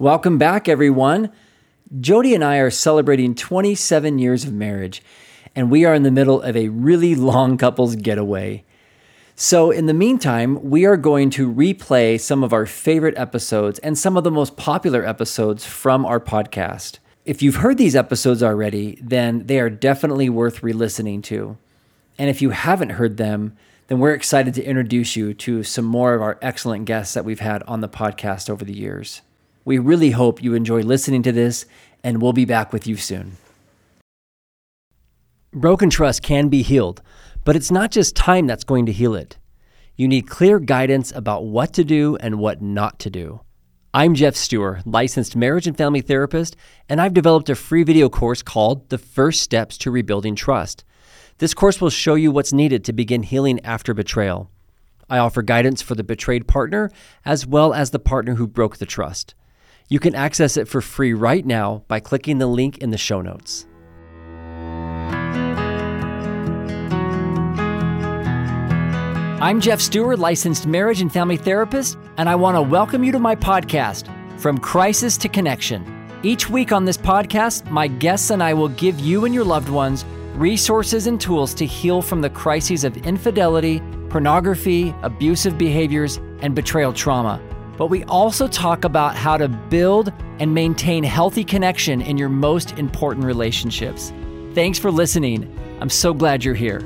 Welcome back, everyone. Jody and I are celebrating 27 years of marriage, and we are in the middle of a really long couples getaway. So, in the meantime, we are going to replay some of our favorite episodes and some of the most popular episodes from our podcast. If you've heard these episodes already, then they are definitely worth re listening to. And if you haven't heard them, then we're excited to introduce you to some more of our excellent guests that we've had on the podcast over the years. We really hope you enjoy listening to this, and we'll be back with you soon. Broken trust can be healed, but it's not just time that's going to heal it. You need clear guidance about what to do and what not to do. I'm Geoff Steurer, licensed marriage and family therapist, and I've developed a free video course called The First Steps to Rebuilding Trust. This course will show you what's needed to begin healing after betrayal. I offer guidance for the betrayed partner as well as the partner who broke the trust. You can access it for free right now by clicking the link in the show notes. I'm Geoff Steurer, licensed marriage and family therapist, and I want to welcome you to my podcast, From Crisis to Connection. Each week on this podcast, my guests and I will give you and your loved ones resources and tools to heal from the crises of infidelity, pornography, abusive behaviors, and betrayal trauma. But we also talk about how to build and maintain healthy connection in your most important relationships. Thanks for listening. I'm so glad you're here.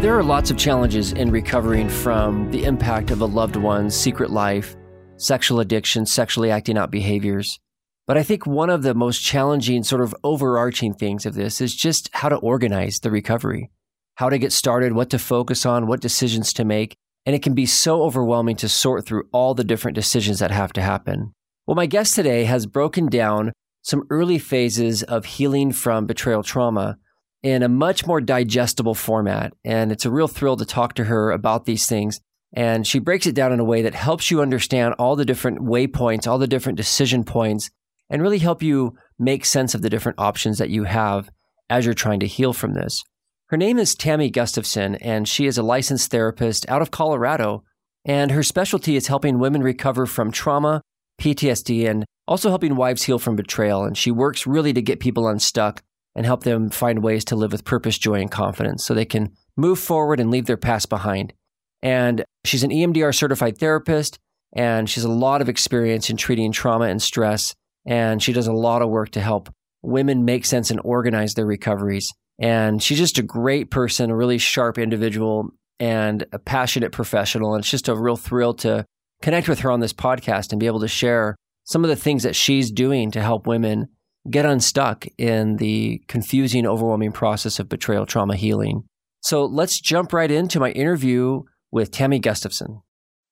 There are lots of challenges in recovering from the impact of a loved one's secret life, sexual addiction, sexually acting out behaviors. But I think one of the most challenging, sort of overarching things of this is just how to organize the recovery, how to get started, what to focus on, what decisions to make. And it can be so overwhelming to sort through all the different decisions that have to happen. Well, my guest today has broken down some early phases of healing from betrayal trauma in a much more digestible format. And it's a real thrill to talk to her about these things. And she breaks it down in a way that helps you understand all the different waypoints, all the different decision points and really help you make sense of the different options that you have as you're trying to heal from this. Her name is Tammy Gustafson, and she is a licensed therapist out of Colorado. And her specialty is helping women recover from trauma, PTSD, and also helping wives heal from betrayal. And she works really to get people unstuck and help them find ways to live with purpose, joy, and confidence so they can move forward and leave their past behind. And she's an EMDR certified therapist, and she has a lot of experience in treating trauma and stress and she does a lot of work to help women make sense and organize their recoveries. And she's just a great person, a really sharp individual, and a passionate professional. And it's just a real thrill to connect with her on this podcast and be able to share some of the things that she's doing to help women get unstuck in the confusing, overwhelming process of betrayal trauma healing. So let's jump right into my interview with Tammy Gustafson.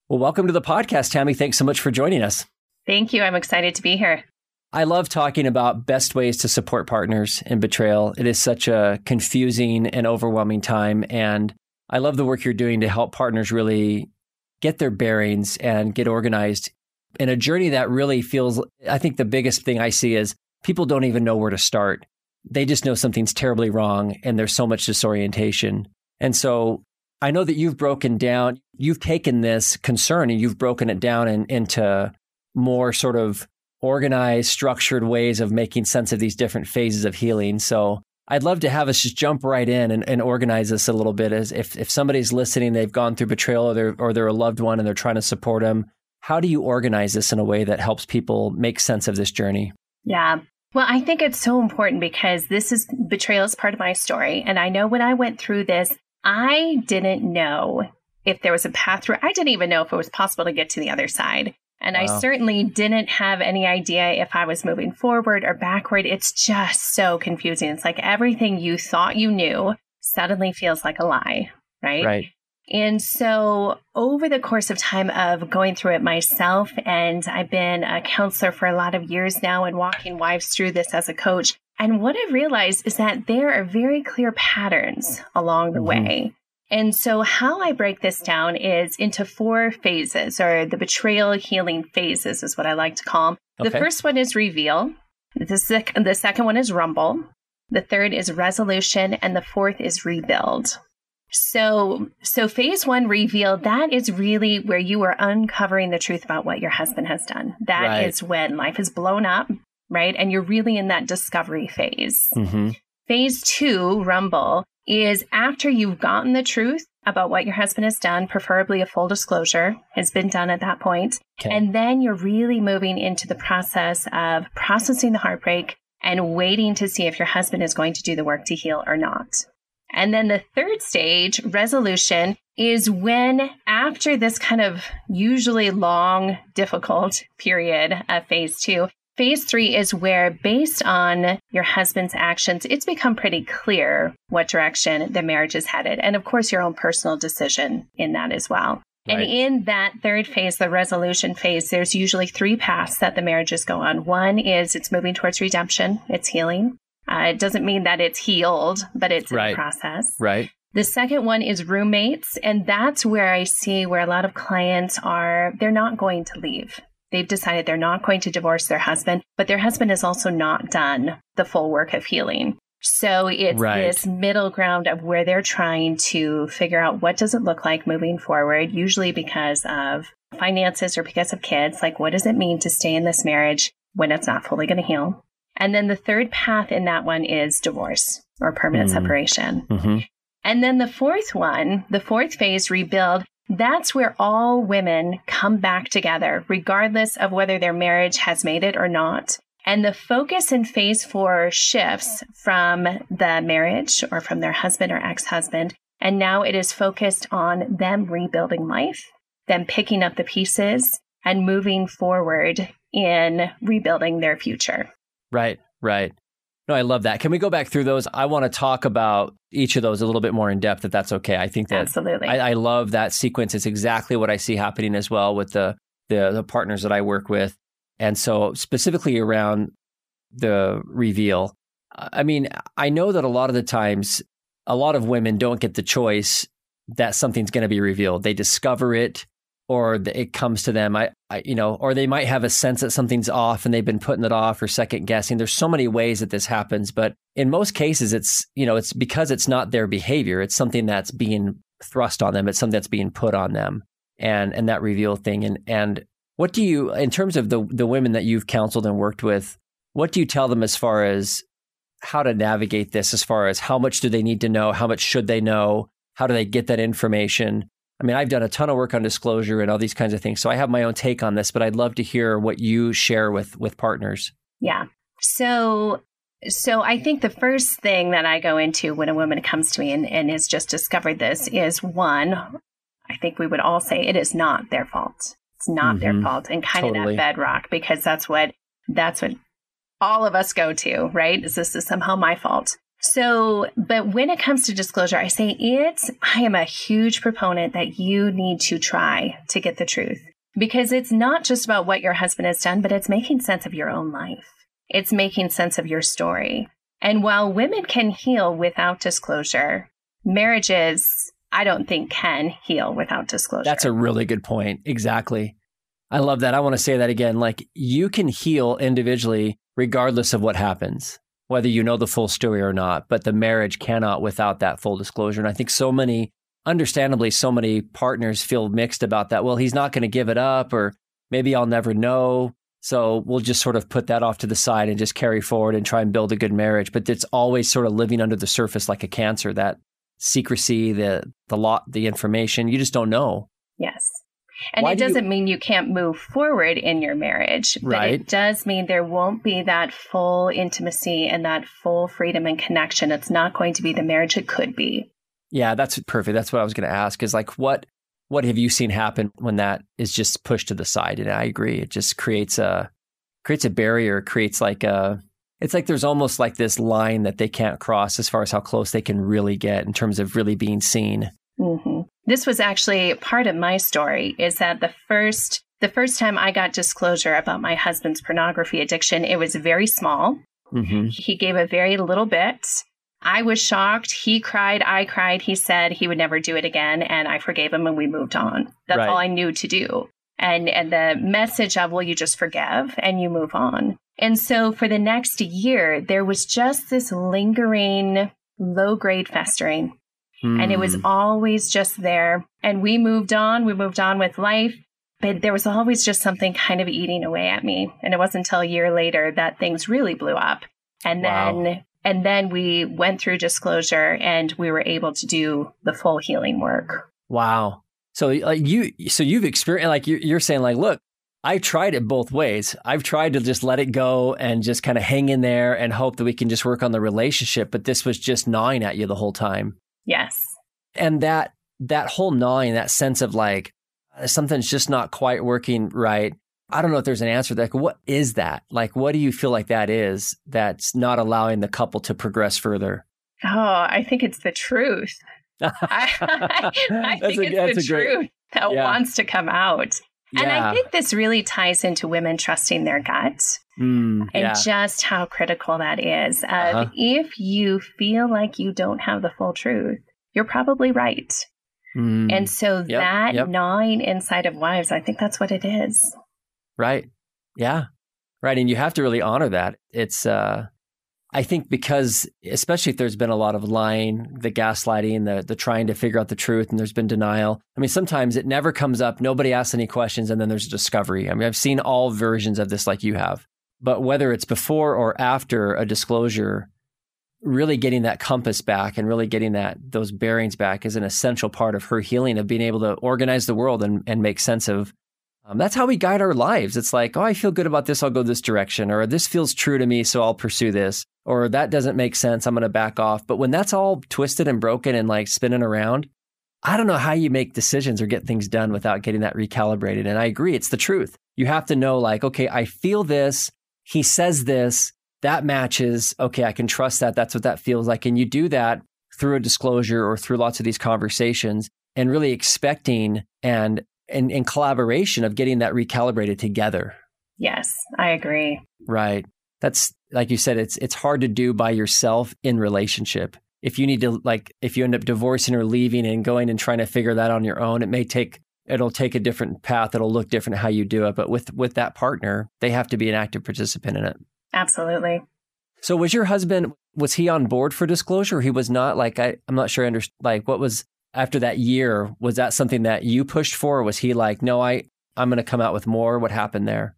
Well, welcome to the podcast, Tammy. Thanks so much for joining us. Thank you. I'm excited to be here. I love talking about best ways to support partners in betrayal. It is such a confusing and overwhelming time. And I love the work you're doing to help partners really get their bearings and get organized in a journey that really feels, I think the biggest thing I see is people don't even know where to start. They just know something's terribly wrong and there's so much disorientation. And so I know that you've broken down, you've taken this concern and you've broken it down in, into more sort of organized, structured ways of making sense of these different phases of healing. So I'd love to have us just jump right in and, and organize this a little bit. As if, if somebody's listening, they've gone through betrayal or they're, or they're a loved one and they're trying to support them. How do you organize this in a way that helps people make sense of this journey? Yeah. Well, I think it's so important because this is betrayal is part of my story. And I know when I went through this, I didn't know if there was a path through. I didn't even know if it was possible to get to the other side. And wow. I certainly didn't have any idea if I was moving forward or backward. It's just so confusing. It's like everything you thought you knew suddenly feels like a lie, right? Right. And so, over the course of time of going through it myself, and I've been a counselor for a lot of years now and walking wives through this as a coach. And what I've realized is that there are very clear patterns along the mm-hmm. way. And so, how I break this down is into four phases, or the betrayal healing phases, is what I like to call them. Okay. The first one is reveal, the, sec- the second one is rumble, the third is resolution, and the fourth is rebuild. So, so phase one reveal, that is really where you are uncovering the truth about what your husband has done. That right. is when life is blown up, right? And you're really in that discovery phase. Mm-hmm. Phase two, rumble, is after you've gotten the truth about what your husband has done, preferably a full disclosure has been done at that point. Okay. And then you're really moving into the process of processing the heartbreak and waiting to see if your husband is going to do the work to heal or not. And then the third stage, resolution, is when after this kind of usually long, difficult period of phase two, Phase three is where, based on your husband's actions, it's become pretty clear what direction the marriage is headed. And of course, your own personal decision in that as well. Right. And in that third phase, the resolution phase, there's usually three paths that the marriages go on. One is it's moving towards redemption, it's healing. Uh, it doesn't mean that it's healed, but it's right. in process. Right. The second one is roommates. And that's where I see where a lot of clients are, they're not going to leave. They've decided they're not going to divorce their husband, but their husband has also not done the full work of healing. So it's right. this middle ground of where they're trying to figure out what does it look like moving forward, usually because of finances or because of kids. Like, what does it mean to stay in this marriage when it's not fully going to heal? And then the third path in that one is divorce or permanent mm-hmm. separation. Mm-hmm. And then the fourth one, the fourth phase, rebuild, that's where all women come back together, regardless of whether their marriage has made it or not. And the focus in phase four shifts from the marriage or from their husband or ex husband. And now it is focused on them rebuilding life, them picking up the pieces and moving forward in rebuilding their future. Right, right. No, I love that. Can we go back through those? I want to talk about each of those a little bit more in depth, if that's okay. I think that absolutely. I, I love that sequence. It's exactly what I see happening as well with the, the the partners that I work with, and so specifically around the reveal. I mean, I know that a lot of the times, a lot of women don't get the choice that something's going to be revealed. They discover it or it comes to them. I, I, you know, or they might have a sense that something's off and they've been putting it off or second guessing. There's so many ways that this happens, but in most cases, it's you know, it's because it's not their behavior. It's something that's being thrust on them. It's something that's being put on them, and and that reveal thing. And and what do you, in terms of the the women that you've counseled and worked with, what do you tell them as far as how to navigate this? As far as how much do they need to know? How much should they know? How do they get that information? I mean, I've done a ton of work on disclosure and all these kinds of things. So I have my own take on this, but I'd love to hear what you share with with partners. Yeah. So so I think the first thing that I go into when a woman comes to me and, and has just discovered this is one, I think we would all say it is not their fault. It's not mm-hmm. their fault and kind totally. of that bedrock because that's what that's what all of us go to, right? Is this is somehow my fault? So, but when it comes to disclosure, I say it's, I am a huge proponent that you need to try to get the truth because it's not just about what your husband has done, but it's making sense of your own life. It's making sense of your story. And while women can heal without disclosure, marriages, I don't think can heal without disclosure. That's a really good point. Exactly. I love that. I want to say that again. Like you can heal individually regardless of what happens whether you know the full story or not. But the marriage cannot without that full disclosure. And I think so many, understandably, so many partners feel mixed about that. Well, he's not going to give it up, or maybe I'll never know. So we'll just sort of put that off to the side and just carry forward and try and build a good marriage. But it's always sort of living under the surface like a cancer, that secrecy, the the lot, the information. You just don't know. Yes. And Why it doesn't you... mean you can't move forward in your marriage, but right. it does mean there won't be that full intimacy and that full freedom and connection. It's not going to be the marriage it could be. Yeah, that's perfect. That's what I was going to ask is like what what have you seen happen when that is just pushed to the side? And I agree, it just creates a creates a barrier, creates like a it's like there's almost like this line that they can't cross as far as how close they can really get in terms of really being seen. Mm-hmm. This was actually part of my story is that the first the first time I got disclosure about my husband's pornography addiction, it was very small. Mm-hmm. He gave a very little bit. I was shocked. He cried. I cried. He said he would never do it again. And I forgave him and we moved on. That's right. all I knew to do. And, and the message of, well, you just forgive and you move on. And so for the next year, there was just this lingering low grade festering Mm. And it was hmm. always just there. And we moved on. We moved on with life. But there was always just something kind of eating away at me. And it wasn't until a year later that things really blew up. And wow. then and then we went through disclosure and we were able to do the full healing work. Wow. So like you so you've experienced like you're saying like look, I tried it both ways. I've tried to just let it go and just kind of hang in there and hope that we can just work on the relationship, but this was just gnawing at you the whole time. Yes. And that that whole gnawing, that sense of like uh, something's just not quite working right. I don't know if there's an answer. Like, what is that? Like, what do you feel like that is that's not allowing the couple to progress further? Oh, I think it's the truth. I, I, think a, it's the truth great, that yeah. wants to come out. Yeah. And I think this really ties into women trusting their gut mm, and yeah. just how critical that is. Of uh-huh. If you feel like you don't have the full truth, you're probably right. Mm. And so yep, that yep. gnawing inside of wives, I think that's what it is. Right. Yeah. Right. And you have to really honor that. It's, uh, I think because, especially if there's been a lot of lying, the gaslighting, the the trying to figure out the truth, and there's been denial. I mean, sometimes it never comes up. Nobody asks any questions, and then there's a discovery. I mean, I've seen all versions of this, like you have. But whether it's before or after a disclosure, really getting that compass back and really getting that those bearings back is an essential part of her healing of being able to organize the world and, and make sense of um, that's how we guide our lives. It's like, oh, I feel good about this. I'll go this direction. Or this feels true to me. So I'll pursue this. Or that doesn't make sense. I'm going to back off. But when that's all twisted and broken and like spinning around, I don't know how you make decisions or get things done without getting that recalibrated. And I agree. It's the truth. You have to know, like, okay, I feel this. He says this. That matches. Okay, I can trust that. That's what that feels like. And you do that through a disclosure or through lots of these conversations and really expecting and in, in collaboration of getting that recalibrated together. Yes, I agree. Right. That's like you said, it's it's hard to do by yourself in relationship. If you need to like if you end up divorcing or leaving and going and trying to figure that on your own, it may take it'll take a different path. It'll look different how you do it. But with with that partner, they have to be an active participant in it. Absolutely. So was your husband was he on board for disclosure? He was not like I I'm not sure I understand like what was after that year, was that something that you pushed for? was he like, no, I, I'm going to come out with more? What happened there?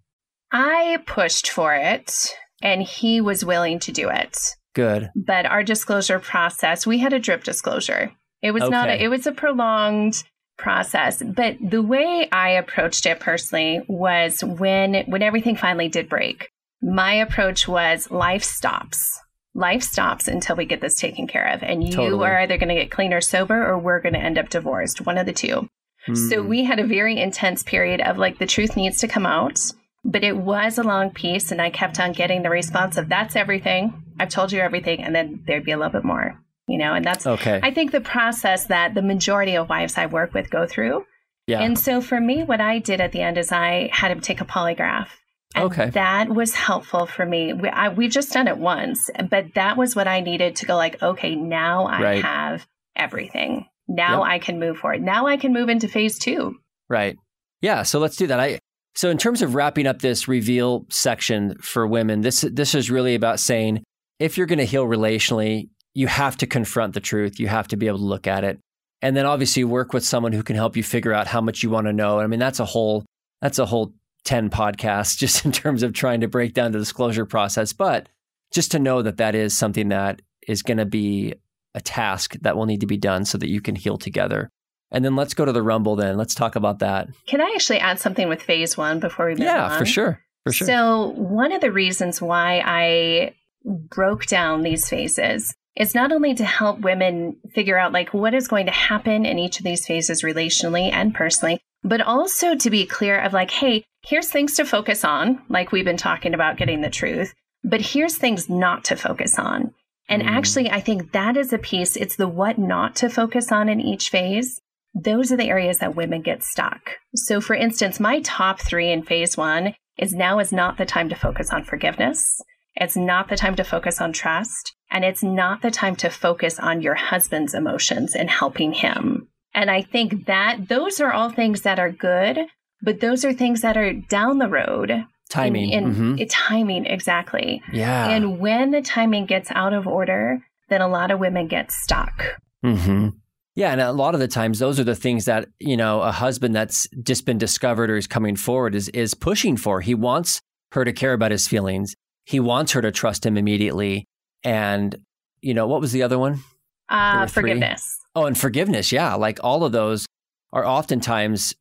I pushed for it and he was willing to do it. Good. But our disclosure process, we had a drip disclosure. It was okay. not, a, it was a prolonged process. But the way I approached it personally was when, when everything finally did break, my approach was life stops life stops until we get this taken care of. And you totally. are either going to get clean or sober, or we're going to end up divorced, one of the two. Mm. So hmm. we had a very intense period of like, the truth needs to come out. But it was a long piece, and I kept on getting the response of, that's everything. I've told you everything. And then there'd be a little bit more, you know, and that's, okay. I think, the process that the majority of wives I work with go through. Yeah. And so for me, what I did at the end is I had him take a polygraph. And okay. That was helpful for me. We, I, we've just done it once, but that was what I needed to go like, okay, now I right. have everything. Now yep. I can move forward. Now I can move into phase two. Right. Yeah. So let's do that. I, so in terms of wrapping up this reveal section for women, this, this is really about saying if you're going to heal relationally, you have to confront the truth. You have to be able to look at it. And then obviously work with someone who can help you figure out how much you want to know. I mean, that's a whole, that's a whole 10 podcasts just in terms of trying to break down the disclosure process, but just to know that that is something that is going to be a task that will need to be done so that you can heal together. And then let's go to the Rumble then. Let's talk about that. Can I actually add something with phase one before we move yeah, on? for sure. For sure. So, one of the reasons why I broke down these phases is not only to help women figure out like what is going to happen in each of these phases relationally and personally, but also to be clear of like, hey, here's things to focus on, like we've been talking about getting the truth, but here's things not to focus on. And mm. actually, I think that is a piece, it's the what not to focus on in each phase. Those are the areas that women get stuck. So, for instance, my top three in phase one is now is not the time to focus on forgiveness. It's not the time to focus on trust. And it's not the time to focus on your husband's emotions and helping him. And I think that those are all things that are good, but those are things that are down the road. Timing. In, in mm-hmm. timing, exactly. Yeah. And when the timing gets out of order, then a lot of women get stuck. Mm-hmm. Yeah, and a lot of the times those are the things that, you know, a husband that's just been discovered or is coming forward is is pushing for. He wants her to care about his feelings. He wants her to trust him immediately. And, you know, what was the other one? Uh, forgiveness. Oh, and forgiveness. Yeah. Like all of those are oftentimes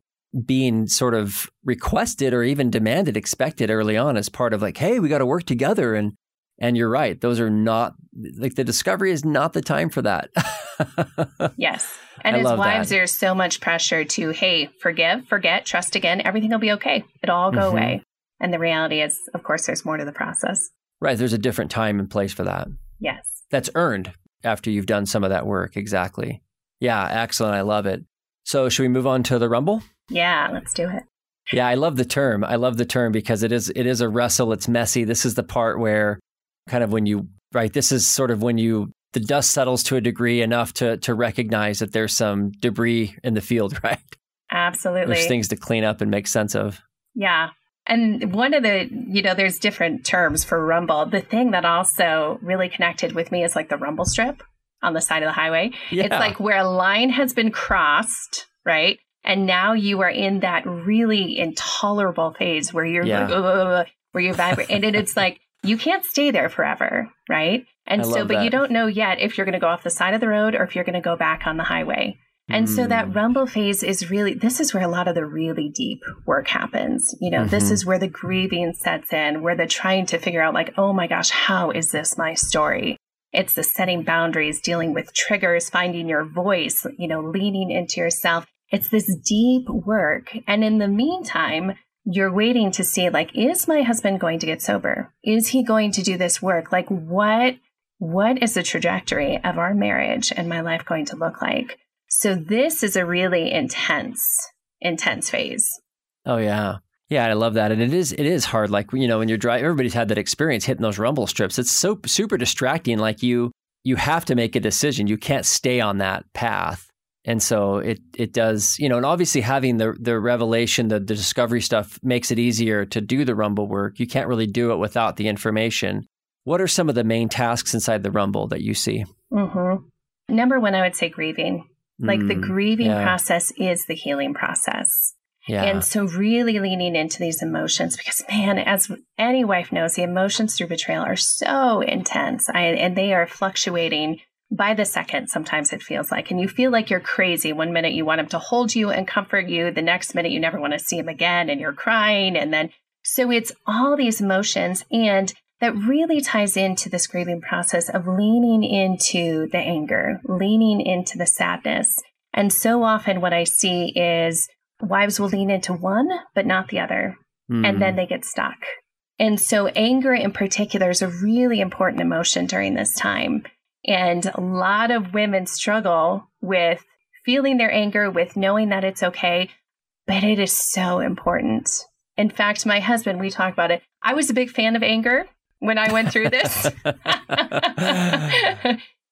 being sort of requested or even demanded, expected early on as part of like, hey, we got to work together. And and you're right; those are not like the discovery is not the time for that. yes, and I as wives, that. there's so much pressure to hey, forgive, forget, trust again. Everything will be okay. It'll all go mm-hmm. away. And the reality is, of course, there's more to the process. Right. There's a different time and place for that. Yes. That's earned after you've done some of that work. Exactly. Yeah. Excellent. I love it. So, should we move on to the Rumble? Yeah, let's do it. Yeah, I love the term. I love the term because it is it is a wrestle. It's messy. This is the part where kind of when you right, this is sort of when you the dust settles to a degree enough to to recognize that there's some debris in the field, right? Absolutely. There's things to clean up and make sense of. Yeah. And one of the, you know, there's different terms for rumble. The thing that also really connected with me is like the rumble strip on the side of the highway. Yeah. It's like where a line has been crossed, right? And now you are in that really intolerable phase where you're yeah. like, where you vibrate. and it's like, you can't stay there forever, right? And I so, but that. you don't know yet if you're going to go off the side of the road or if you're going to go back on the highway. And mm. so that mm. rumble phase is really, this is where a lot of the really deep work happens. You know, mm-hmm. this is where the grieving sets in, where the trying to figure out, like, oh my gosh, how is this my story? It's the setting boundaries, dealing with triggers, finding your voice, you know, leaning into yourself. It's this deep work. And in the meantime, you're waiting to see, like, is my husband going to get sober? Is he going to do this work? Like, what, what is the trajectory of our marriage and my life going to look like? So this is a really intense, intense phase. Oh yeah. Yeah, I love that. And it is it is hard. Like, you know, when you're driving everybody's had that experience hitting those rumble strips. It's so super distracting. Like you you have to make a decision. You can't stay on that path. And so it it does, you know, and obviously having the the revelation, the, the discovery stuff makes it easier to do the rumble work. You can't really do it without the information. What are some of the main tasks inside the rumble that you see? Mm-hmm. Number one, I would say grieving. Like the mm, grieving yeah. process is the healing process. Yeah. And so really leaning into these emotions because man, as any wife knows, the emotions through betrayal are so intense I, and they are fluctuating by the second. Sometimes it feels like, and you feel like you're crazy. One minute you want him to hold you and comfort you. The next minute you never want to see him again and you're crying. And then, so it's all these emotions. And that really ties into this grieving process of leaning into the anger, leaning into the sadness. And so often, what I see is wives will lean into one, but not the other. Mm. And then hmm. they get stuck. And so, anger in particular is a really important emotion during this time. And a lot of women struggle with feeling their anger, with knowing that it's okay, but it is so important. In fact, my husband, we talk about it. I was a big fan of anger when I went through this.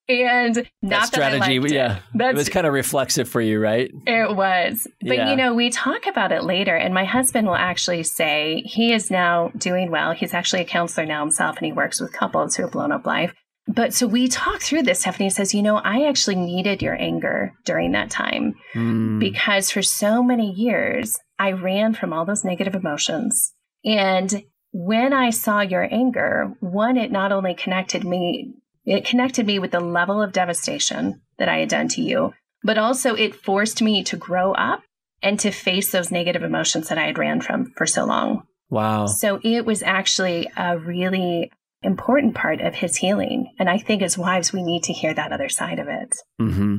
and not that strategy, that yeah, it was kind of reflexive for you, right? It was, but yeah. you know, we talk about it later, and my husband will actually say he is now doing well. He's actually a counselor now himself, and he works with couples who have blown up life. But so we talk through this. Stephanie says, you know, I actually needed your anger during that time mm. because for so many years I ran from all those negative emotions. And when I saw your anger, one, it not only connected me, it connected me with the level of devastation that I had done to you, but also it forced me to grow up and to face those negative emotions that I had ran from for so long. Wow. So it was actually a really important part of his healing. And I think as wives, we need to hear that other side of it. Mm-hmm.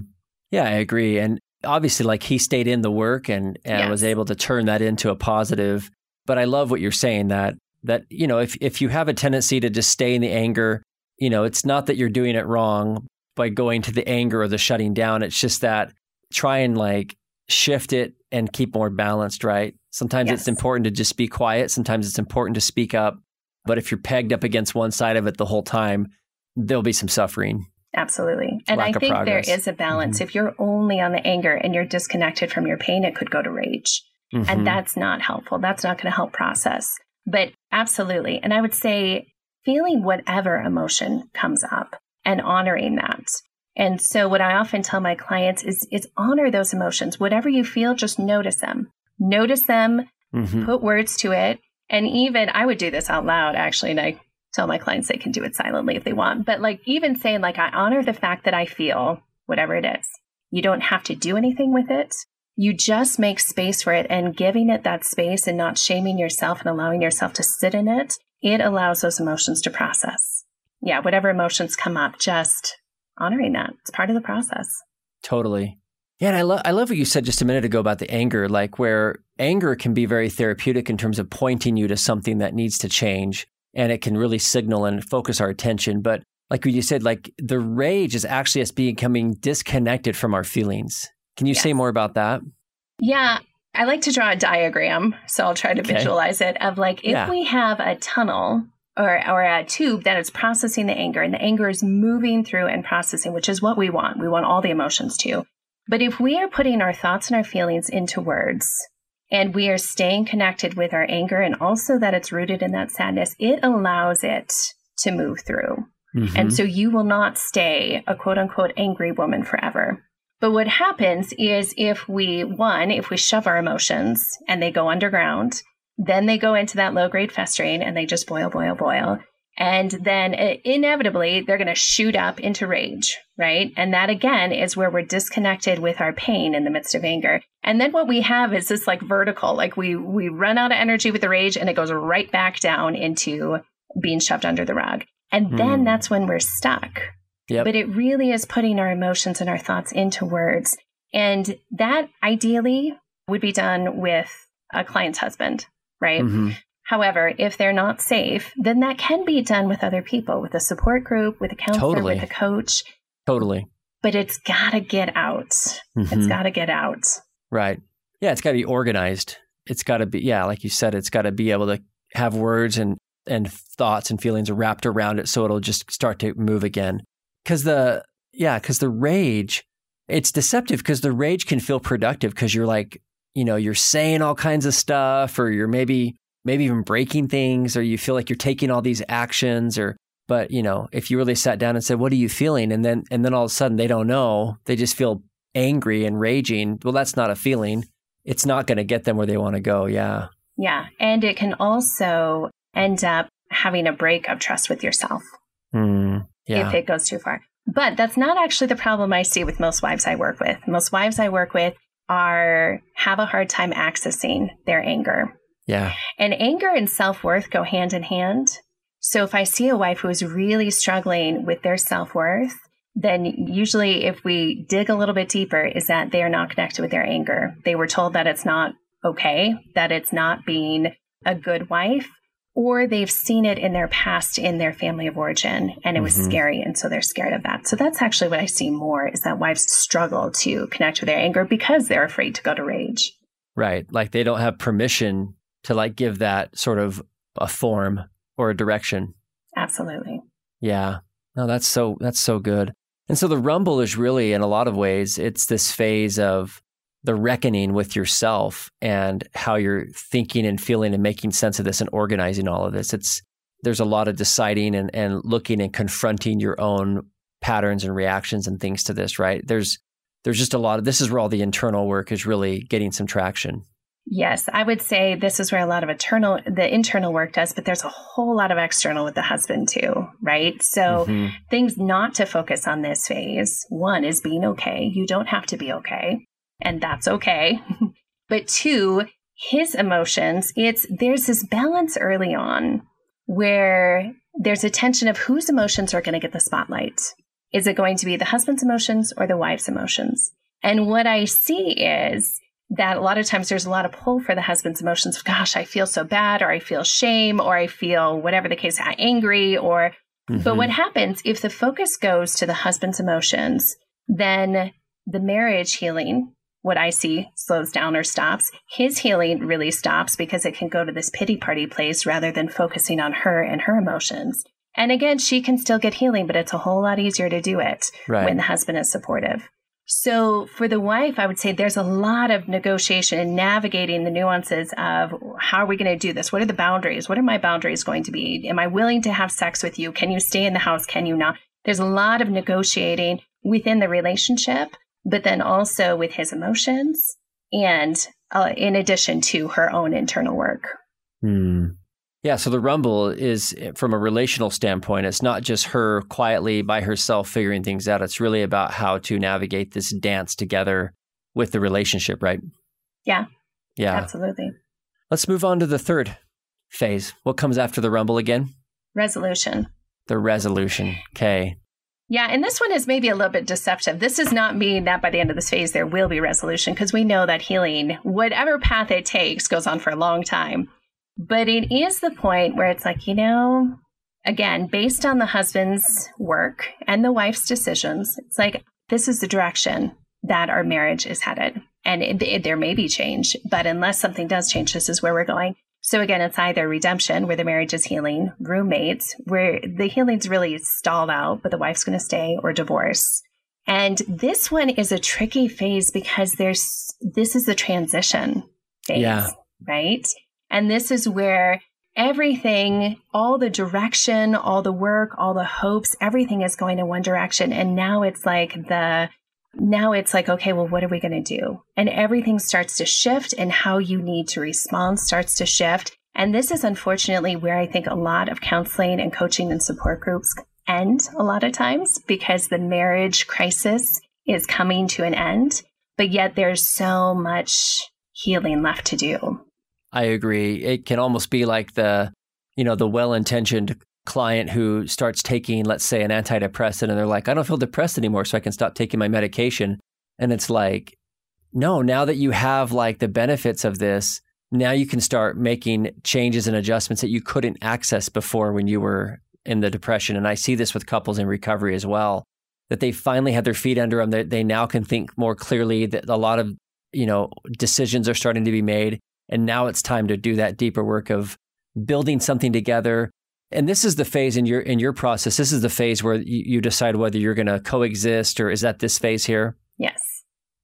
Yeah, I agree. And obviously, like he stayed in the work and, and yes. was able to turn that into a positive. But I love what you're saying that that you know if if you have a tendency to just stay in the anger you know it's not that you're doing it wrong by going to the anger or the shutting down it's just that try and like shift it and keep more balanced right sometimes yes. it's important to just be quiet sometimes it's important to speak up but if you're pegged up against one side of it the whole time there'll be some suffering absolutely and i think there is a balance mm-hmm. if you're only on the anger and you're disconnected from your pain it could go to rage mm-hmm. and that's not helpful that's not going to help process but absolutely. And I would say feeling whatever emotion comes up and honoring that. And so what I often tell my clients is is honor those emotions. Whatever you feel, just notice them. Notice them, mm-hmm. put words to it. And even I would do this out loud actually, and I tell my clients they can do it silently if they want. But like even saying like I honor the fact that I feel whatever it is. You don't have to do anything with it. You just make space for it and giving it that space and not shaming yourself and allowing yourself to sit in it, it allows those emotions to process. Yeah, whatever emotions come up, just honoring that. It's part of the process. Totally. Yeah, and I love I love what you said just a minute ago about the anger, like where anger can be very therapeutic in terms of pointing you to something that needs to change and it can really signal and focus our attention. But like you said, like the rage is actually us becoming disconnected from our feelings. Can you yes. say more about that? Yeah, I like to draw a diagram, so I'll try to okay. visualize it of like if yeah. we have a tunnel or, or a tube that is processing the anger and the anger is moving through and processing, which is what we want. We want all the emotions too. But if we are putting our thoughts and our feelings into words and we are staying connected with our anger and also that it's rooted in that sadness, it allows it to move through. Mm-hmm. And so you will not stay a quote unquote angry woman forever. But what happens is if we, one, if we shove our emotions and they go underground, then they go into that low grade festering and they just boil, boil, boil. And then uh, inevitably they're going to shoot up into rage, right? And that again is where we're disconnected with our pain in the midst of anger. And then what we have is this like vertical, like we we run out of energy with the rage and it goes right back down into being shoved under the rug. And then mm. that's when we're stuck. Yep. But it really is putting our emotions and our thoughts into words. And that ideally would be done with a client's husband, right? Mm-hmm. However, if they're not safe, then that can be done with other people, with a support group, with a counselor, totally. with a coach. Totally. But it's got to get out. Mm-hmm. It's got to get out. Right. Yeah, it's got to be organized. It's got to be, yeah, like you said, it's got to be able to have words and and thoughts and feelings wrapped around it so it'll just start to move again. Cuz the yeah, cuz the rage it's deceptive because the rage can feel productive because you're like, you know, you're saying all kinds of stuff or you're maybe maybe even breaking things or you feel like you're taking all these actions or but you know if you really sat down and said what are you feeling and then and then all of a sudden they don't know they just feel angry and raging well that's not a feeling it's not going to get them where they want to go yeah yeah and it can also end up having a break of trust with yourself mm, yeah. if it goes too far. But that's not actually the problem I see with most wives I work with. Most wives I work with are have a hard time accessing their anger. Yeah. And anger and self-worth go hand in hand. So if I see a wife who is really struggling with their self-worth, then usually if we dig a little bit deeper is that they are not connected with their anger. They were told that it's not okay, that it's not being a good wife, or they've seen it in their past in their family of origin and it was mm-hmm. scary and so they're scared of that so that's actually what i see more is that wives struggle to connect with their anger because they're afraid to go to rage right like they don't have permission to like give that sort of a form or a direction absolutely yeah no that's so that's so good and so the rumble is really in a lot of ways it's this phase of the reckoning with yourself and how you're thinking and feeling and making sense of this and organizing all of this. It's there's a lot of deciding and, and looking and confronting your own patterns and reactions and things to this, right? There's there's just a lot of this is where all the internal work is really getting some traction. Yes, I would say this is where a lot of internal the internal work does, but there's a whole lot of external with the husband too, right? So mm-hmm. things not to focus on this phase. One is being okay. You don't have to be okay and that's okay. but two, his emotions, it's there's this balance early on where there's a tension of whose emotions are going to get the spotlight. Is it going to be the husband's emotions or the wife's emotions? And what I see is that a lot of times there's a lot of pull for the husband's emotions of, gosh, I feel so bad, or I feel shame, or I feel whatever the case, angry, or, mm-hmm. but what happens if the focus goes to the husband's emotions, then the marriage healing what I see slows down or stops. His healing really stops because it can go to this pity party place rather than focusing on her and her emotions. And again, she can still get healing, but it's a whole lot easier to do it right. when the husband is supportive. So for the wife, I would say there's a lot of negotiation and navigating the nuances of how are we going to do this? What are the boundaries? What are my boundaries going to be? Am I willing to have sex with you? Can you stay in the house? Can you not? There's a lot of negotiating within the relationship, but then also with his emotions and uh, in addition to her own internal work. Hmm. Yeah, so the rumble is eh, from a relational standpoint, it's not just her quietly by herself figuring things out. It's really about how to navigate this dance together with the relationship, right? Yeah. Yeah. Absolutely. Let's move on to the third phase. What comes after the rumble again? Resolution. The resolution. Okay. Yeah, and this one is maybe a little bit deceptive. This does not mean that by the end of this phase there will be resolution because we know that healing, whatever path it takes, goes on for a long time. But it is the point where it's like, you know, again, based on the husband's work and the wife's decisions, it's like, this is the direction that our marriage is headed. And it, it, there may be change, but unless something does change, this is where we're going. So again, it's either redemption, where the marriage is healing, roommates, where the healing's really stalled out, but the wife's going to stay, or divorce. And this one is a tricky phase because there's this is the transition phase, yeah. right? And this is where everything, all the direction, all the work, all the hopes, everything is going in one direction. And now it's like the now it's like, okay, well, what are we going to do? And everything starts to shift, and how you need to respond starts to shift. And this is unfortunately where I think a lot of counseling and coaching and support groups end a lot of times because the marriage crisis is coming to an end, but yet there's so much healing left to do. I agree. It can almost be like the, you know, the well-intentioned client who starts taking, let's say, an antidepressant and they're like, I don't feel depressed anymore, so I can stop taking my medication. And it's like, no, now that you have like the benefits of this, now you can start making changes and adjustments that you couldn't access before when you were in the depression. And I see this with couples in recovery as well, that they finally have their feet under them, that they now can think more clearly, that a lot of, you know, decisions are starting to be made. And now it's time to do that deeper work of building something together, and this is the phase in your in your process. This is the phase where you, you decide whether you're going to coexist or is that this phase here? Yes.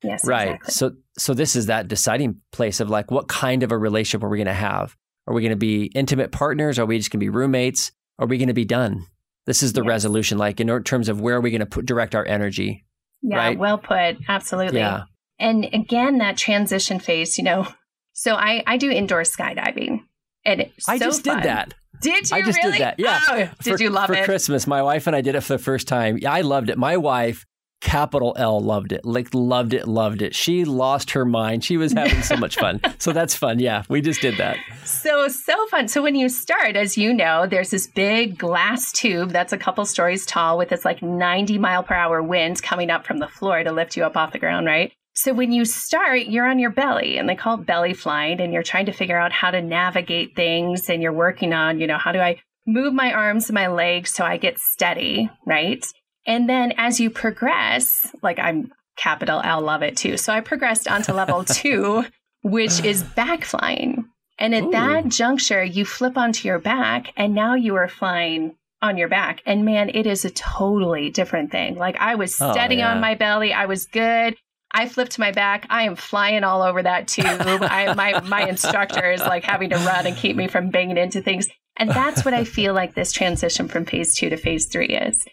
Yes. Right. Exactly. So so this is that deciding place of like what kind of a relationship are we going to have? Are we going to be intimate partners? Are we just going to be roommates? Are we going to be done? This is the yes. resolution. Like in terms of where are we going to put, direct our energy? Yeah. Right? Well put. Absolutely. Yeah. And again, that transition phase. You know, so I I do indoor skydiving, and it's I just fun. did that. Did you I just really? did that. Yeah. Oh, did for, you love for it? For Christmas, my wife and I did it for the first time. I loved it. My wife, capital L, loved it. Like loved it, loved it. She lost her mind. She was having so much fun. so that's fun. Yeah, we just did that. So so fun. So when you start, as you know, there's this big glass tube that's a couple stories tall with this like 90 mile per hour wind coming up from the floor to lift you up off the ground, right? So when you start, you're on your belly and they call it belly flying and you're trying to figure out how to navigate things and you're working on, you know, how do I move my arms and my legs so I get steady, right? And then as you progress, like I'm capital L love it too. So I progressed onto level two, which is back flying. And at Ooh. that juncture, you flip onto your back and now you are flying on your back. And man, it is a totally different thing. Like I was oh, steady oh, yeah. on my belly. I was good. I flipped my back. I am flying all over that tube. I, my my instructor is like having to run and keep me from banging into things. And that's what I feel like this transition from phase two to phase three is.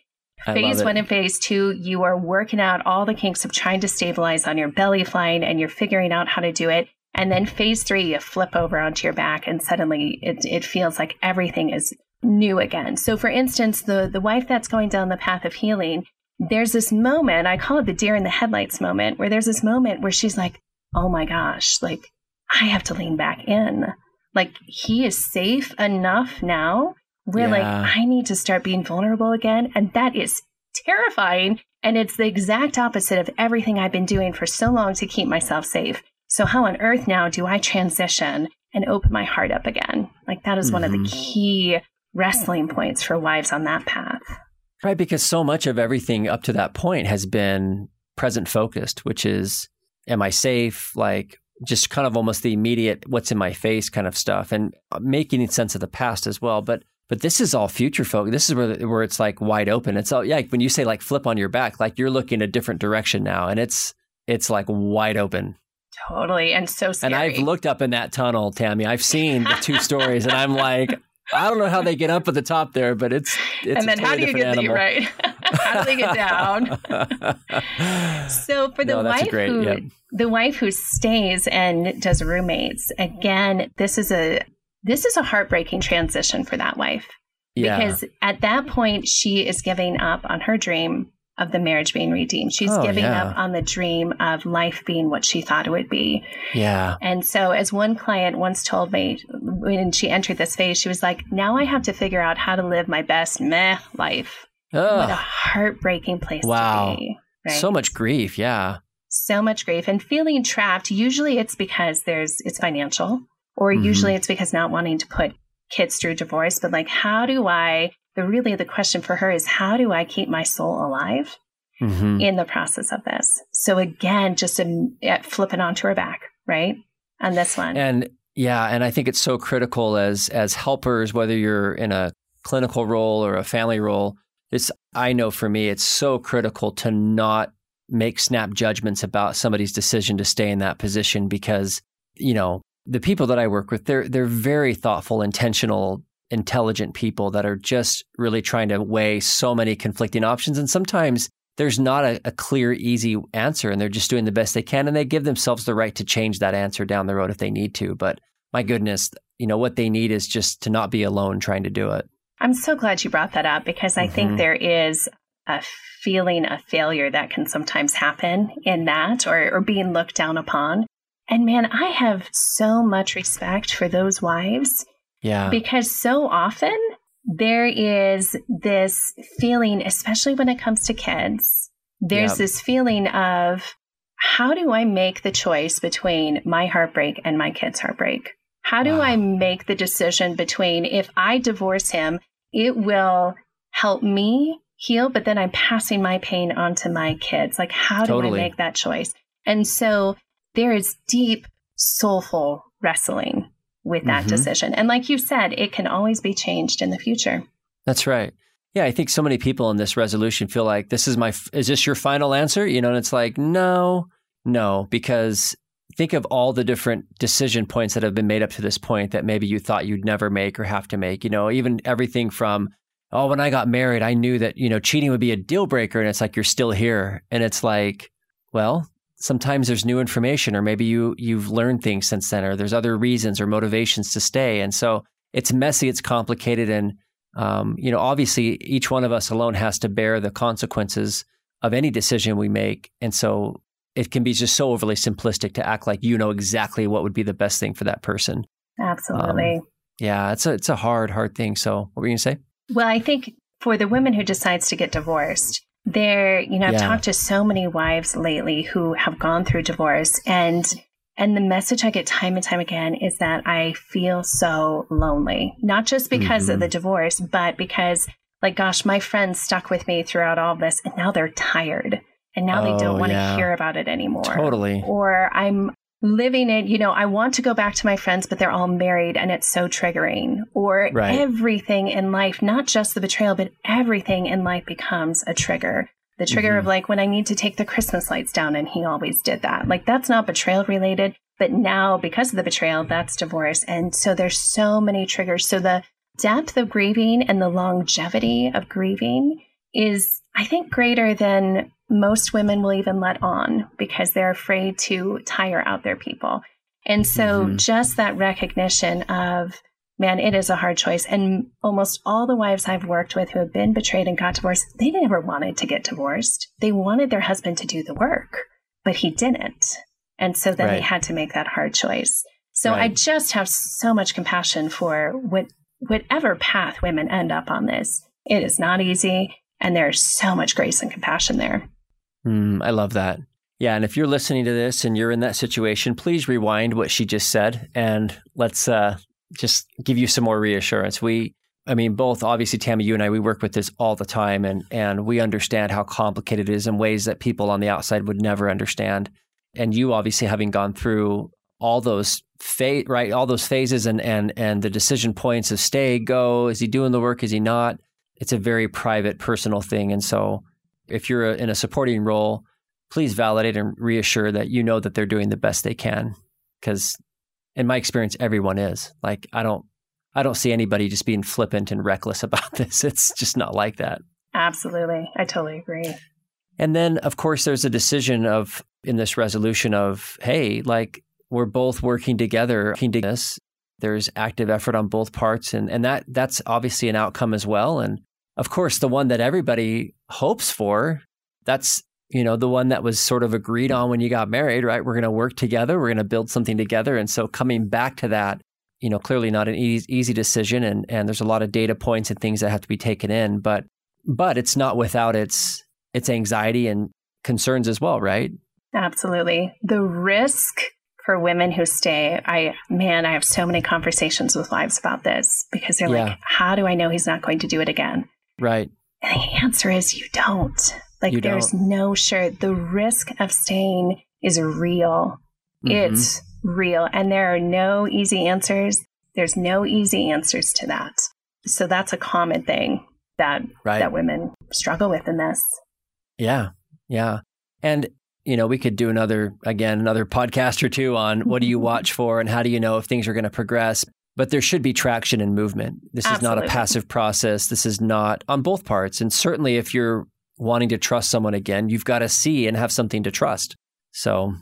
I phase one and phase two, you are working out all the kinks of trying to stabilize on your belly flying and you're figuring out how to do it. And then phase three, you flip over onto your back and suddenly it, it feels like everything is new again. So for instance, the, the wife that's going down the path of healing, there's this moment, I call it the deer in the headlights moment, where there's this moment where she's like, oh my gosh, like I have to lean back in. Like he is safe enough now where yeah. like I need to start being vulnerable again. And that is terrifying. And it's the exact opposite of everything I've been doing for so long to keep myself safe. So how on earth now do I transition and open my heart up again? Like that is mm-hmm. one of the mm-hmm. key wrestling points for wives on that path. Right, because so much of everything up to that point has been present focused, which is, am I safe? Like, just kind of almost the immediate, what's in my face kind of stuff, and uh, making sense of the past as well. But but this is all future focused. This is where where it's like wide open. It's all yeah. When you say like flip on your back, like you're looking a different direction now, and it's it's like wide open. Totally, and so scary. And I've looked up in that tunnel, Tammy. I've seen the two stories, and I'm like, I don't know how they get up at the top there, but it's it's and then totally how do you get the right? how do they get down? so for the no, wife great, who yep. the wife who stays and does roommates, again, this is a this is a heartbreaking transition for that wife. Yeah. Because at that point she is giving up on her dream of the marriage being redeemed. She's oh, giving yeah. up on the dream of life being what she thought it would be. Yeah. And so, as one client once told me when she entered this phase, she was like, Now I have to figure out how to live my best meh life. Ugh. What a heartbreaking place wow. to be. Right? So much grief. Yeah. So much grief and feeling trapped. Usually it's because there's, it's financial, or mm-hmm. usually it's because not wanting to put kids through divorce. But like, how do I the really the question for her is how do I keep my soul alive mm-hmm. in the process of this? So again, just a, flipping onto her back, right? On this one. And yeah, and I think it's so critical as as helpers, whether you're in a clinical role or a family role. It's I know for me, it's so critical to not make snap judgments about somebody's decision to stay in that position because you know the people that I work with, they're they're very thoughtful, intentional intelligent people that are just really trying to weigh so many conflicting options. And sometimes there's not a, a, clear, easy answer, and they're just doing the best they can. And they give themselves the right to change that answer down the road if they need to. But my goodness, you know, what they need is just to not be alone trying to do it. I'm so glad you brought that up because I mm-hmm. think there is a feeling of failure that can sometimes happen in that or, or being looked down upon. And man, I have so much respect for those wives yeah. Because so often there is this feeling, especially when it comes to kids, there's yep. this feeling of how do I make the choice between my heartbreak and my kid's heartbreak? How do wow. I make the decision between if I divorce him, it will help me heal, but then I'm passing my pain onto my kids? Like, how do totally. I make that choice? And so there is deep, soulful wrestling with that mm-hmm. decision. And like you said, it can always be changed in the future. That's right. Yeah, I think so many people in this resolution feel like this is my is this your final answer? You know, and it's like, no, no, because think of all the different decision points that have been made up to this point that maybe you thought you'd never make or have to make. You know, even everything from oh, when I got married, I knew that, you know, cheating would be a deal breaker and it's like you're still here. And it's like, well, sometimes there's new information or maybe you you've learned things since then or there's other reasons or motivations to stay. And so it's messy it's complicated and um, you know obviously each one of us alone has to bear the consequences of any decision we make. And so it can be just so overly simplistic to act like you know exactly what would be the best thing for that person. Absolutely. Um, yeah it's a it's a hard hard thing. So what were you going to say? Well i think for the women who decides to get divorced there, you know, I've yeah. talked to so many wives lately who have gone through divorce and and the message I get time and time again is that I feel so lonely, not just because mm-hmm. of the divorce, but because like gosh, my friends stuck with me throughout all this and now they're tired and now oh, they don't want to yeah. hear about it anymore. Totally. Or I'm living it, you know, I want to go back to my friends, but they're all married and it's so triggering. Or right. everything in life, not just the betrayal, but everything in life becomes a trigger. The trigger mm-hmm. of like when I need to take the Christmas lights down, and he always did that. Like that's not betrayal related, but now because of the betrayal, that's divorce. And so there's so many triggers. So the depth of grieving and the longevity of grieving is, I think, greater than most women will even let on because they're afraid to tire out their people. And so mm-hmm. just that recognition of, man, it is a hard choice. And almost all the wives I've worked with who have been betrayed and got divorced, they never wanted to get divorced. They wanted their husband to do the work, but he didn't. And so then right. they had to make that hard choice. So right. I just have so much compassion for what, whatever path women end up on this. It is not easy. And there's so much grace and compassion there. Mm, I love that. Yeah, and if you're listening to this and you're in that situation, please rewind what she just said and let's uh, just give you some more reassurance. We, I mean, both obviously Tammy, you and I, we work with this all the time, and and we understand how complicated it is in ways that people on the outside would never understand. And you obviously having gone through all those right, all those phases and and and the decision points of stay, go, is he doing the work, is he not? It's a very private, personal thing, and so if you're uh, in a supporting role, please validate and reassure that you know that they're doing the best they can. Because in my experience, everyone is. Like I don't I don't see anybody just being flippant and reckless about this. It's just not like that. Absolutely. I totally agree. And then, of course, there's a decision of in this resolution of, hey, like we're both working together, working to this. There's active effort on both parts, and and that that's obviously an outcome as well. And of course, the one that everybody hopes for, that's you know the one that was sort of agreed on when you got married, right? We're going to work together. We're going to build something together. And so coming back to that, you know, clearly not an easy, easy decision, and and there's a lot of data points and things that have to be taken in, but but it's not without its its anxiety and concerns as well, right? Absolutely. The risk for women who stay, I man, I have so many conversations with wives about this because they're yeah. like, how do I know he's not going to do it again? Right. And the answer is you don't. Like you there's don't. no sure. The risk of staying is real. Mm-hmm. It's real. And there are no easy answers. There's no easy answers to that. So that's a common thing that right. that women struggle with in this. Yeah. Yeah. And you know, we could do another again another podcast or two on what do you watch for and how do you know if things are going to progress. But there should be traction and movement. This Absolutely. is not a passive process. This is not on both parts. And certainly if you're wanting to trust someone again, you've got to see and have something to trust. So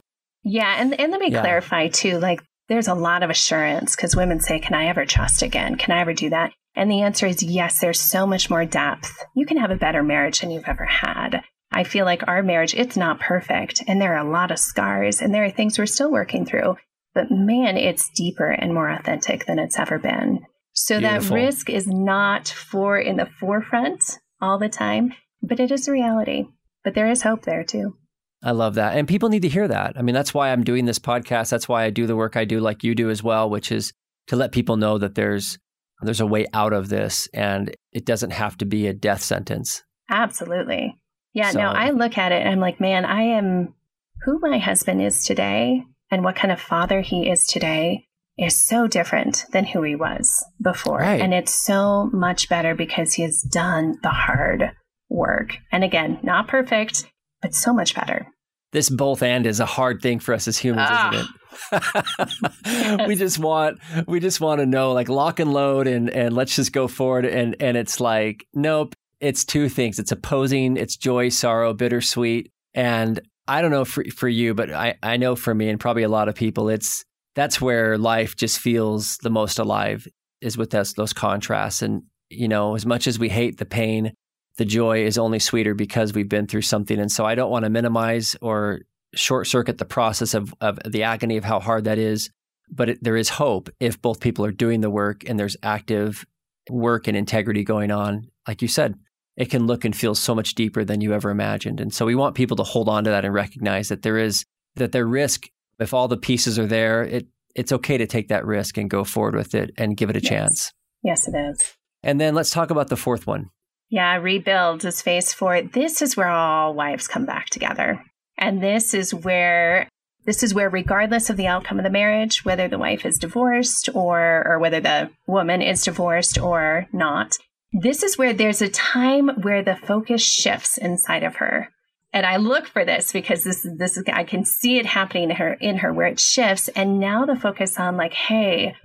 Yeah, and and let me yeah. clarify too, like there's a lot of assurance because women say, Can I ever trust again? Can I ever do that? And the answer is yes, there's so much more depth. You can have a better marriage than you've ever had. I feel like our marriage, it's not perfect. And there are a lot of scars and there are things we're still working through. But man, it's deeper and more authentic than it's ever been. So Beautiful. that risk is not for in the forefront all the time, but it is a reality. But there is hope there too. I love that. And people need to hear that. I mean, that's why I'm doing this podcast. That's why I do the work I do like you do as well, which is to let people know that there's there's a way out of this and it doesn't have to be a death sentence. Absolutely. Yeah, so, no, I look at it and I'm like, man, I am who my husband is today and what kind of father he is today is so different than who he was before. Right. And it's so much better because he has done the hard work. And again, not perfect, but so much better. This both and is a hard thing for us as humans, ah. isn't it? we just want we just want to know like lock and load and and let's just go forward and and it's like nope it's two things. It's opposing, it's joy, sorrow, bittersweet. And I don't know for, for you, but I, I know for me and probably a lot of people, it's that's where life just feels the most alive is with those, those contrasts. And, you know, as much as we hate the pain, the joy is only sweeter because we've been through something. And so I don't want to minimize or short circuit the process of, of the agony of how hard that is. But it, there is hope if both people are doing the work and there's active work and integrity going on. Like you said, it can look and feel so much deeper than you ever imagined. And so we want people to hold on to that and recognize that there is that their risk, if all the pieces are there, it it's okay to take that risk and go forward with it and give it a yes. chance. Yes, it is. And then let's talk about the fourth one. Yeah, rebuild is phase four. This is where all wives come back together. And this is where this is where regardless of the outcome of the marriage, whether the wife is divorced or or whether the woman is divorced or not, this is where there's a time where the focus shifts inside of her. And I look for this because this is this is I can see it happening in her in her where it shifts. And now the focus on like, hey,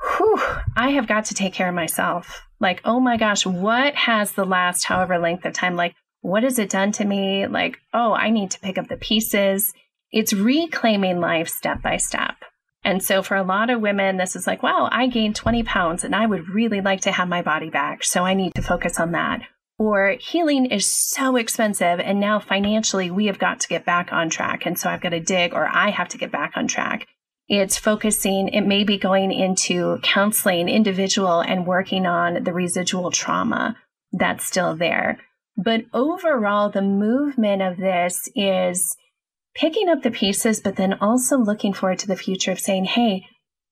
whew, I have got to take care of myself. Like, oh my gosh, what has the last however length of time, like, what has it done to me? Like, oh, I need to pick up the pieces. It's reclaiming life step by step. And so for a lot of women, this is like, wow, I gained 20 pounds and I would really like to have my body back. So I need to focus on that. Or healing is so expensive. And now financially, we have got to get back on track. And so I've got to dig or I have to get back on track. It's focusing, it may be going into counseling individual and working on the residual trauma that's still there. But overall, the movement of this is picking up the pieces, but then also looking forward to the future of saying, hey,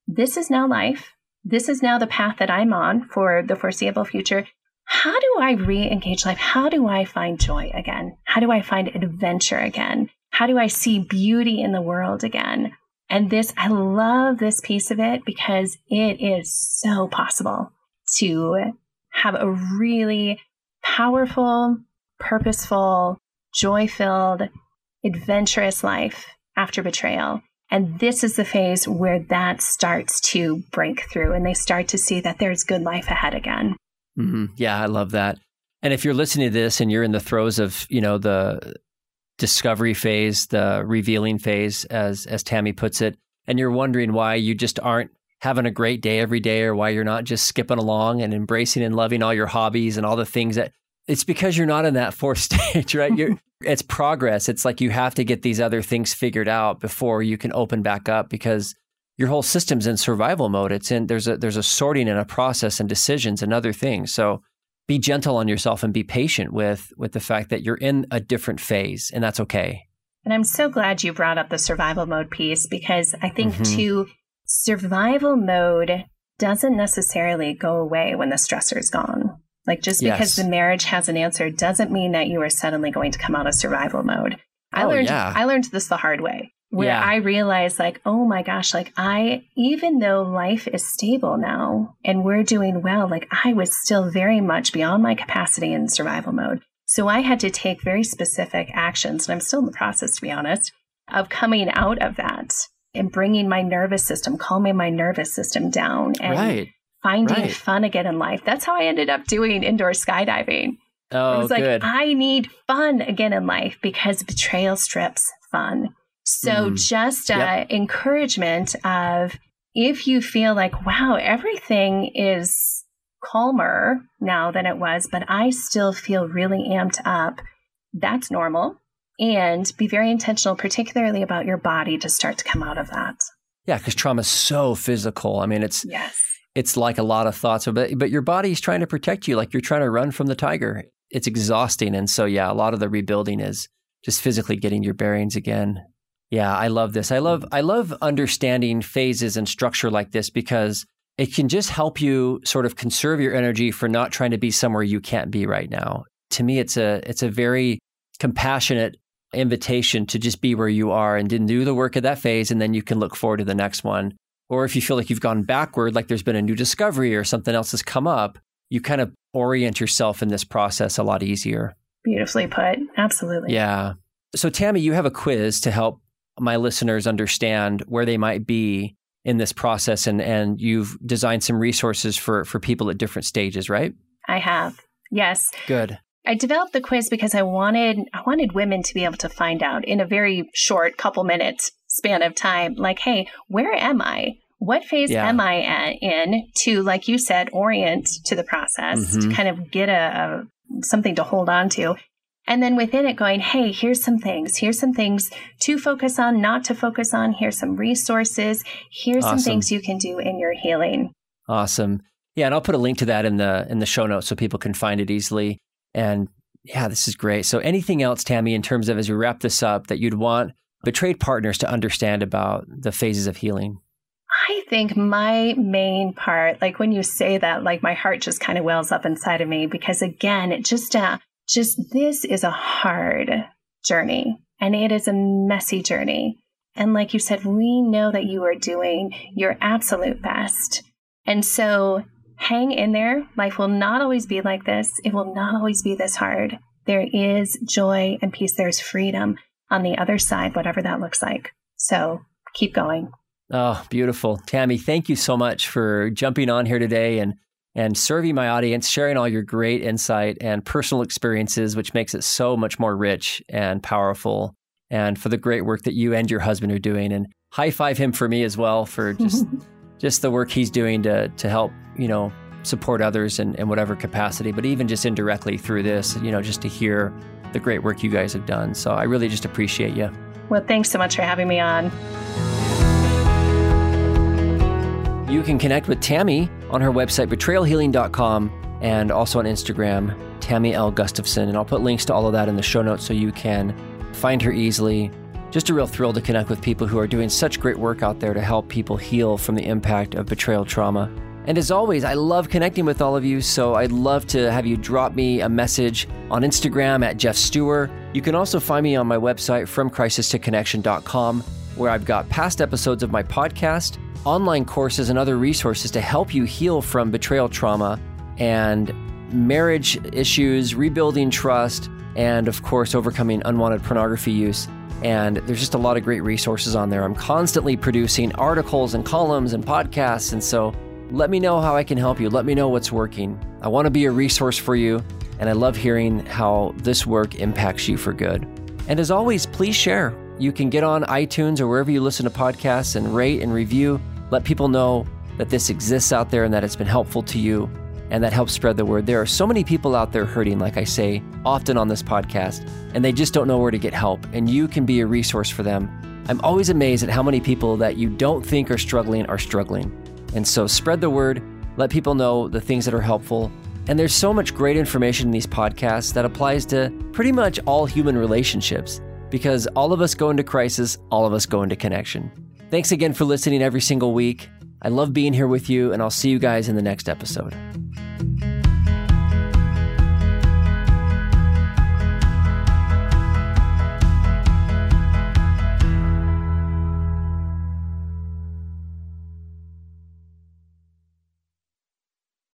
this is now life. This is now the path that I'm on for the foreseeable future. How do I re engage life? How do I find joy again? How do I find adventure again? How do I see beauty in the world again? And this, I love this piece of it because it is so possible to have a really powerful, purposeful, joy filled, adventurous life after betrayal. And this is the phase where that starts to break through and they start to see that there's good life ahead again. Mm-hmm. Yeah, I love that. And if you're listening to this and you're in the throes of, you know, the discovery phase, the revealing phase, as as Tammy puts it, and you're wondering why you just aren't having a great day every day or why you're not just skipping along and embracing and loving all your hobbies and all the things that it's because you're not in that fourth stage, right? You're, it's progress. It's like you have to get these other things figured out before you can open back up because your whole system's in survival mode. It's in there's a there's a sorting and a process and decisions and other things. So be gentle on yourself and be patient with with the fact that you're in a different phase and that's okay. And I'm so glad you brought up the survival mode piece because I think mm-hmm. too survival mode doesn't necessarily go away when the stressor is gone. Like just because yes. the marriage has an answer doesn't mean that you are suddenly going to come out of survival mode. I oh, learned yeah. I learned this the hard way where yeah. I realized like, oh my gosh, like I even though life is stable now and we're doing well, like I was still very much beyond my capacity in survival mode. So I had to take very specific actions and I'm still in the process to be honest of coming out of that and bringing my nervous system, calming my nervous system down and right. Finding right. fun again in life. That's how I ended up doing indoor skydiving. Oh, it was like, good. I need fun again in life because betrayal strips fun. So mm. just uh, yep. encouragement of if you feel like, wow, everything is calmer now than it was, but I still feel really amped up, that's normal and be very intentional, particularly about your body to start to come out of that. Yeah, because trauma is so physical. I mean, it's yes, it's like a lot of thoughts, but but your body's trying to protect you, like you're trying to run from the tiger. It's exhausting, and so yeah, a lot of the rebuilding is just physically getting your bearings again. Yeah, I love this. I love I love understanding phases and structure like this because it can just help you sort of conserve your energy for not trying to be somewhere you can't be right now. To me, it's a it's a very compassionate invitation to just be where you are and do the work of that phase, and then you can look forward to the next one. Or if you feel like you've gone backward, like there's been a new discovery or something else has come up, you kind of orient yourself in this process a lot easier. Beautifully put. Absolutely. Yeah. So, Tammy, you have a quiz to help my listeners understand where they might be in this process, and, and you've designed some resources for, for people at different stages, right? I have. Yes. Good. I developed the quiz because I wanted I wanted women to be able to find out in a very short couple minutes span of time like hey where am I? What phase yeah. am I at in to like you said orient to the process mm-hmm. to kind of get a, a something to hold on to. And then within it going hey here's some things. Here's some things to focus on not to focus on. Here's some resources. Here's awesome. some things you can do in your healing. Awesome. Yeah and i'll put a link to that in the in the show notes so people can find it easily and yeah, this is great. So, anything else, Tammy, in terms of as we wrap this up, that you'd want betrayed partners to understand about the phases of healing? I think my main part, like when you say that, like my heart just kind of wells up inside of me because again, it just, uh, just this is a hard journey and it is a messy journey. And like you said, we know that you are doing your absolute best. And so hang in there. Life will not always be like this. It will not always be this hard. There is joy and peace. There's freedom on the other side, whatever that looks like. So keep going. Oh, beautiful. Tammy, thank you so much for jumping on here today and and serving my audience, sharing all your great insight and personal experiences, which makes it so much more rich and powerful. And for the great work that you and your husband are doing. And high five him for me as well for just just the work he's doing to to help you know support others in, in whatever capacity, but even just indirectly through this, you know, just to hear the great work you guys have done. So I really just appreciate you. Well, thanks so much for having me on. You can connect with Tammy on her website, betrayalhealing.com, and also on Instagram, Tammy L. Gustafson. And I'll put links to all of that in the show notes so you can find her easily. Just a real thrill to connect with people who are doing such great work out there to help people heal from the impact of betrayal trauma. And as always, I love connecting with all of you, so I'd love to have you drop me a message on Instagram at Geoff Steurer. You can also find me on my website, FromCrisisToConnection.com, where I've got past episodes of my podcast, online courses, and other resources to help you heal from betrayal trauma and marriage issues, rebuilding trust, and of course, overcoming unwanted pornography use. And there's just a lot of great resources on there. I'm constantly producing articles and columns and podcasts, and so let me know how I can help you. Let me know what's working. I want to be a resource for you. and I love hearing how this work impacts you for good. And as always, please share. You can get on iTunes or wherever you listen to podcasts and rate and review. Let people know that this exists out there and that it's been helpful to you and that helps spread the word. There are so many people out there hurting, like I say often on this podcast, and they just don't know where to get help, and you can be a resource for them. I'm always amazed at how many people that you don't think are struggling are struggling. And so spread the word, let people know the things that are helpful. And there's so much great information in these podcasts that applies to pretty much all human relationships because all of us go into crisis, all of us go into connection. Thanks again for listening every single week. I love being here with you, and I'll see you guys in the next episode.